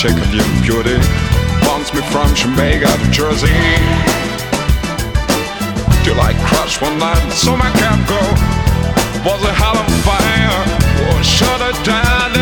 Chick of your beauty wants me from Jamaica to Jersey. Till I crashed one night, so my cab go. Was a hell a fire, or died in one cab.